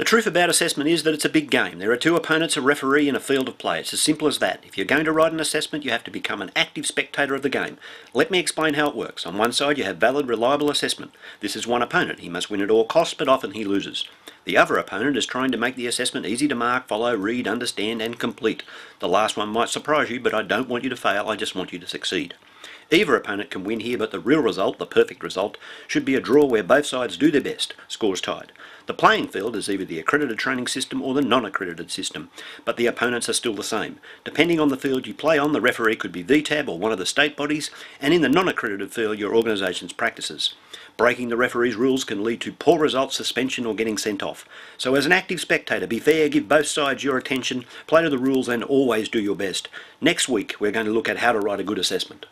The truth about assessment is that it's a big game. There are two opponents, a referee, and a field of play. It's as simple as that. If you're going to write an assessment, you have to become an active spectator of the game. Let me explain how it works. On one side, you have valid, reliable assessment. This is one opponent. He must win at all costs, but often he loses. The other opponent is trying to make the assessment easy to mark, follow, read, understand, and complete. The last one might surprise you, but I don't want you to fail, I just want you to succeed. Either opponent can win here, but the real result, the perfect result, should be a draw where both sides do their best, scores tied. The playing field is either the accredited training system or the non-accredited system, but the opponents are still the same. Depending on the field you play on, the referee could be VTAB or one of the state bodies, and in the non-accredited field, your organisation's practices. Breaking the referee's rules can lead to poor results, suspension or getting sent off. So as an active spectator, be fair, give both sides your attention, play to the rules and always do your best. Next week, we're going to look at how to write a good assessment.